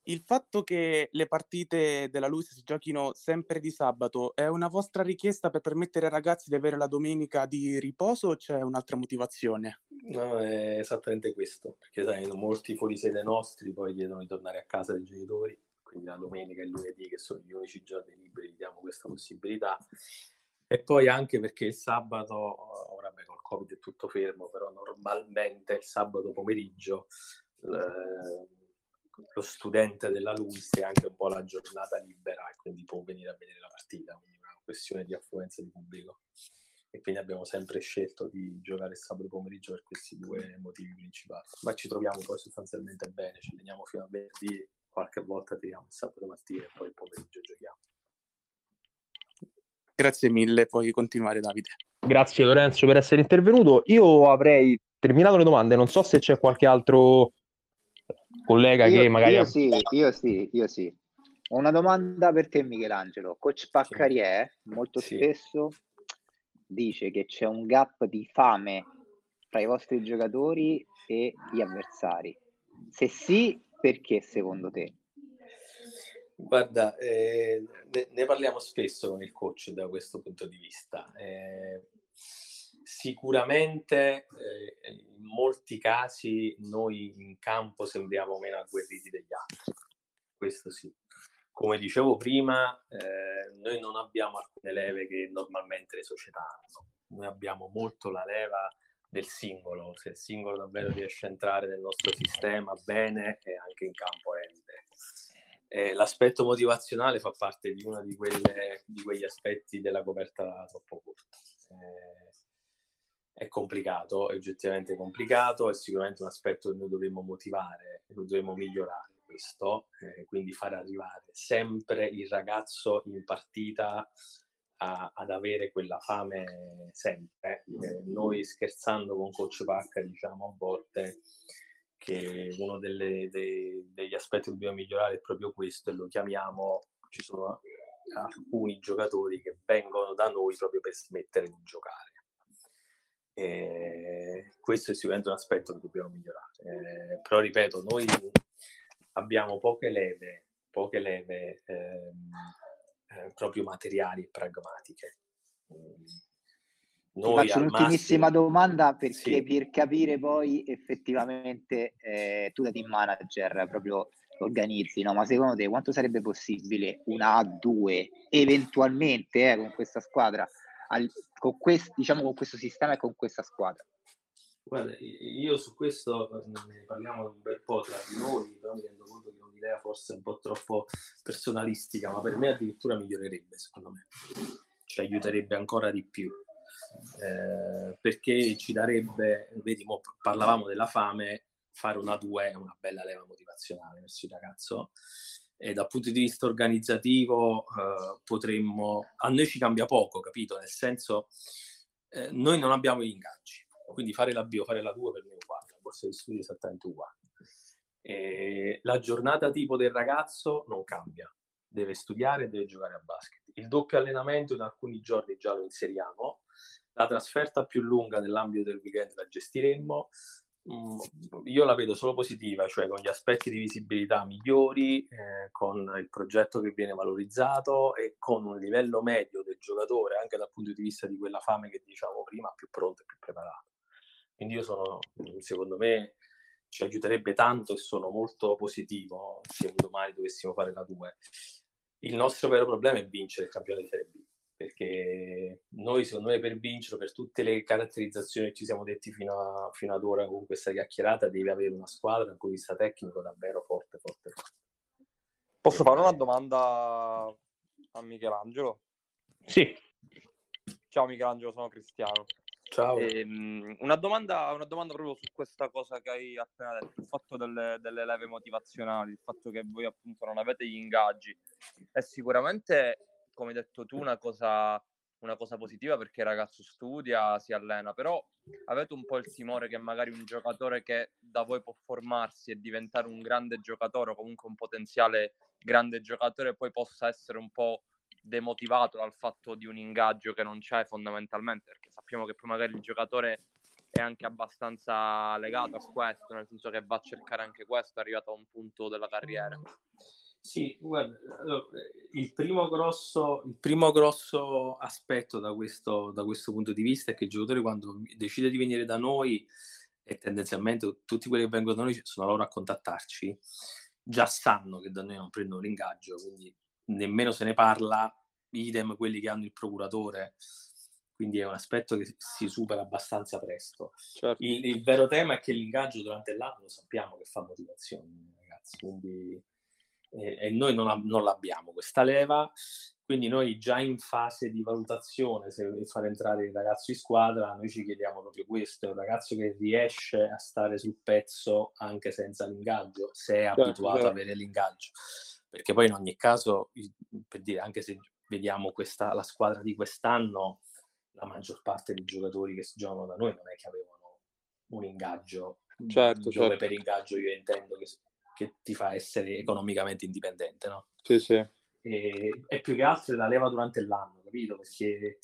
Il fatto che le partite della Luis si giochino sempre di sabato è una vostra richiesta per permettere ai ragazzi di avere la domenica di riposo o c'è un'altra motivazione? No, è esattamente questo, perché sai, molti fuorisede nostri poi chiedono di tornare a casa dai genitori, quindi la domenica e il lunedì, che sono gli unici giorni liberi, diamo questa possibilità. E poi anche perché il sabato, ora beh, col Covid è tutto fermo, però normalmente il sabato pomeriggio... Eh, lo studente della LUIS è anche un po' la giornata libera e quindi può venire a vedere la partita, quindi una questione di affluenza di pubblico. E quindi abbiamo sempre scelto di giocare il sabato pomeriggio per questi due motivi principali. Ma ci troviamo poi sostanzialmente bene, ci teniamo fino a venerdì, qualche volta tiriamo il sabato mattina e poi il pomeriggio giochiamo. Grazie mille, puoi continuare Davide. Grazie Lorenzo per essere intervenuto. Io avrei terminato le domande, non so se c'è qualche altro collega io, che magari... Io sì, io sì, io sì. Ho una domanda per te Michelangelo. Coach Paccarie molto sì. spesso dice che c'è un gap di fame tra i vostri giocatori e gli avversari. Se sì, perché secondo te? Guarda, eh, ne, parliamo spesso con il coach da questo punto di vista. Eh, sicuramente eh, in molti casi noi in campo sembriamo meno agguerriti degli altri, questo sì. Come dicevo prima, eh, noi non abbiamo alcune leve che normalmente le società hanno, noi abbiamo molto la leva del singolo, se il singolo davvero riesce a entrare nel nostro sistema bene e anche in campo rende. Eh, l'aspetto motivazionale fa parte di uno di, di quegli aspetti della coperta troppo corta. Eh, è complicato, è oggettivamente complicato, è sicuramente un aspetto che noi dovremmo motivare, che dovremmo migliorare questo, eh, quindi far arrivare sempre il ragazzo in partita a, ad avere quella fame sempre. Eh, noi scherzando con Coach Pacca diciamo a volte che uno delle, dei, degli aspetti che dobbiamo migliorare è proprio questo e lo chiamiamo, ci sono alcuni giocatori che vengono da noi proprio per smettere di giocare e questo è sicuramente un aspetto che dobbiamo migliorare. Eh, però ripeto, noi abbiamo poche leve, poche leve ehm, eh, proprio materiali e pragmatiche. Noi faccio un'ultimissima massimo... domanda perché sì. per capire poi effettivamente eh, tu da team manager proprio organizzi, no? ma secondo te quanto sarebbe possibile una A2 eventualmente eh, con questa squadra al, con, quest, diciamo, con questo sistema e con questa squadra? Guarda, io su questo ne parliamo un bel po' tra di noi, però mi rendo conto che è un'idea forse un po' troppo personalistica, ma per me addirittura migliorerebbe, secondo me. Ci aiuterebbe ancora di più. Eh, perché ci darebbe, vedi, parlavamo della fame, fare una 2 è una bella leva motivazionale verso il ragazzo e dal punto di vista organizzativo eh, potremmo, a noi ci cambia poco, capito? Nel senso, eh, noi non abbiamo gli ingaggi, quindi fare la B o fare la 2 per me è uguale, la borsa di studio è esattamente uguale. E la giornata tipo del ragazzo non cambia, deve studiare e deve giocare a basket. Il doppio allenamento in alcuni giorni già lo inseriamo, la trasferta più lunga nell'ambito del weekend la gestiremmo, Mm, io la vedo solo positiva, cioè con gli aspetti di visibilità migliori, eh, con il progetto che viene valorizzato e con un livello medio del giocatore, anche dal punto di vista di quella fame che diciamo prima, più pronto e più preparato. Quindi io sono, secondo me, ci aiuterebbe tanto e sono molto positivo se domani dovessimo fare la 2. Il nostro vero problema è vincere il campione di Serie B perché noi secondo me per vincere, per tutte le caratterizzazioni che ci siamo detti fino, a, fino ad ora con questa chiacchierata, devi avere una squadra da un punto di vista tecnico davvero forte, forte, forte. Posso fare una domanda a Michelangelo? Sì. Ciao Michelangelo, sono Cristiano. Ciao. Ehm, una, domanda, una, domanda, proprio su questa cosa che hai appena detto, il fatto delle, delle leve motivazionali, il fatto che voi appunto non avete gli ingaggi. È sicuramente come hai detto tu, una cosa, una cosa positiva perché il ragazzo studia, si allena, però avete un po' il timore che magari un giocatore che da voi può formarsi e diventare un grande giocatore o comunque un potenziale grande giocatore poi possa essere un po' demotivato dal fatto di un ingaggio che non c'è fondamentalmente, perché sappiamo che poi magari il giocatore è anche abbastanza legato a questo, nel senso che va a cercare anche questo, è arrivato a un punto della carriera. Sì, guarda, il primo grosso, il primo grosso aspetto da questo, da questo punto di vista è che il giocatore quando decide di venire da noi e tendenzialmente tutti quelli che vengono da noi sono loro a contattarci, già sanno che da noi non prendono l'ingaggio, quindi nemmeno se ne parla, idem quelli che hanno il procuratore, quindi è un aspetto che si supera abbastanza presto. Certo. Il, il, vero tema è che l'ingaggio durante l'anno lo sappiamo che fa motivazione, ragazzi, quindi e, e noi non, non, l'abbiamo questa leva, quindi noi già in fase di valutazione se far entrare il ragazzo in squadra, noi ci chiediamo proprio questo, è un ragazzo che riesce a stare sul pezzo anche senza l'ingaggio, se è certo, abituato certo. ad avere l'ingaggio. Perché poi in ogni caso, per dire, anche se vediamo questa, la squadra di quest'anno, la maggior parte dei giocatori che si giocano da noi non è che avevano un ingaggio, certo, dove certo. per ingaggio io intendo che che ti fa essere economicamente indipendente, no? Sì, sì. E, e più che altro la leva durante l'anno, capito? Perché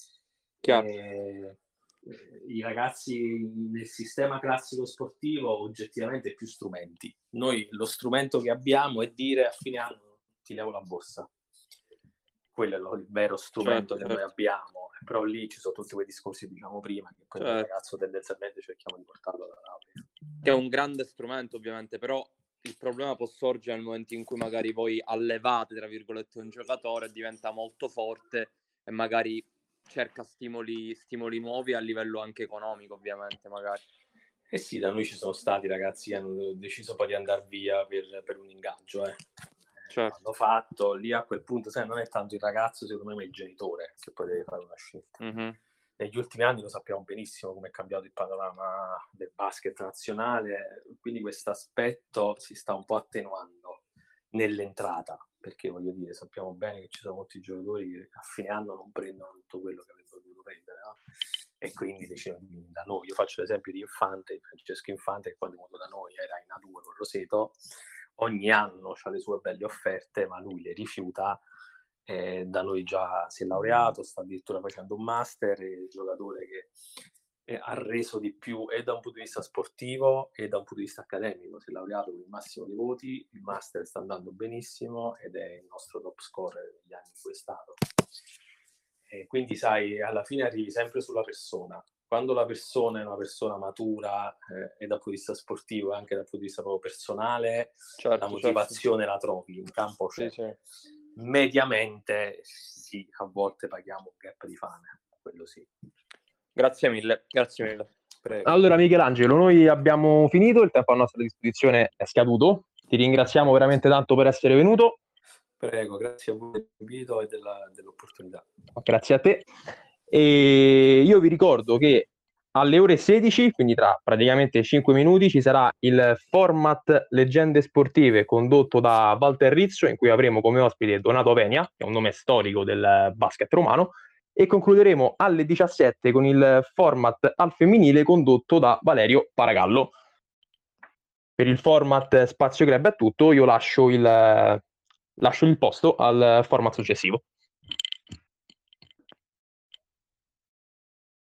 eh, i ragazzi nel sistema classico sportivo oggettivamente più strumenti. Noi lo strumento che abbiamo è dire a fine anno ti levo la borsa. Quello è il vero strumento certo, che certo. noi abbiamo, però lì ci sono tutti quei discorsi diciamo prima, che poi certo. ragazzo tendenzialmente cerchiamo di portarlo alla laurea. Che è un grande strumento ovviamente, però il problema può sorgere nel momento in cui magari voi allevate, tra virgolette, un giocatore, diventa molto forte e magari cerca stimoli, stimoli nuovi a livello anche economico, ovviamente, magari. Eh sì, da noi ci sono stati ragazzi che hanno deciso poi di andare via per, per un ingaggio, eh. Certo. Hanno fatto lì a quel punto, sai, non è tanto il ragazzo, secondo me, ma il genitore che poi deve fare una scelta. Mm-hmm negli ultimi anni lo sappiamo benissimo come è cambiato il panorama del basket nazionale, quindi questo aspetto si sta un po' attenuando nell'entrata, perché voglio dire, sappiamo bene che ci sono molti giocatori che a fine anno non prendono tutto quello che avrebbero dovuto prendere, no? e quindi decidono di venire da noi. Io faccio l'esempio di Infante, Francesco Infante, che quando è venuto da noi era in A2 con Roseto, ogni anno ha le sue belle offerte, ma lui le rifiuta eh, da noi già si è laureato, sta addirittura facendo un master, è il giocatore che eh, ha reso di più e da un punto di vista sportivo e da un punto di vista accademico, si è laureato con il massimo dei voti, il master sta andando benissimo ed è il nostro top scorer degli anni in cui è stato. E quindi sai, alla fine arrivi sempre sulla persona. Quando la persona è una persona matura eh, e dal punto di vista sportivo e anche dal punto di vista proprio personale, certo, la certo. motivazione certo. la trovi in campo. C'è. Sì, sì mediamente sì, a volte paghiamo un gap di fame. quello sì. Grazie mille, grazie mille. Prego. Allora Michelangelo, noi abbiamo finito, il tempo a nostra disposizione è scaduto, ti ringraziamo veramente tanto per essere venuto. Prego, grazie a voi dell'invito e della, dell'opportunità. Grazie a te. E io vi ricordo che alle ore 16, quindi tra praticamente 5 minuti, ci sarà il format Leggende Sportive condotto da Walter Rizzo, in cui avremo come ospite Donato Venia, che è un nome storico del basket romano, e concluderemo alle 17 con il format al femminile condotto da Valerio Paragallo. Per il format Spazio Club è tutto, io lascio il, lascio il posto al format successivo.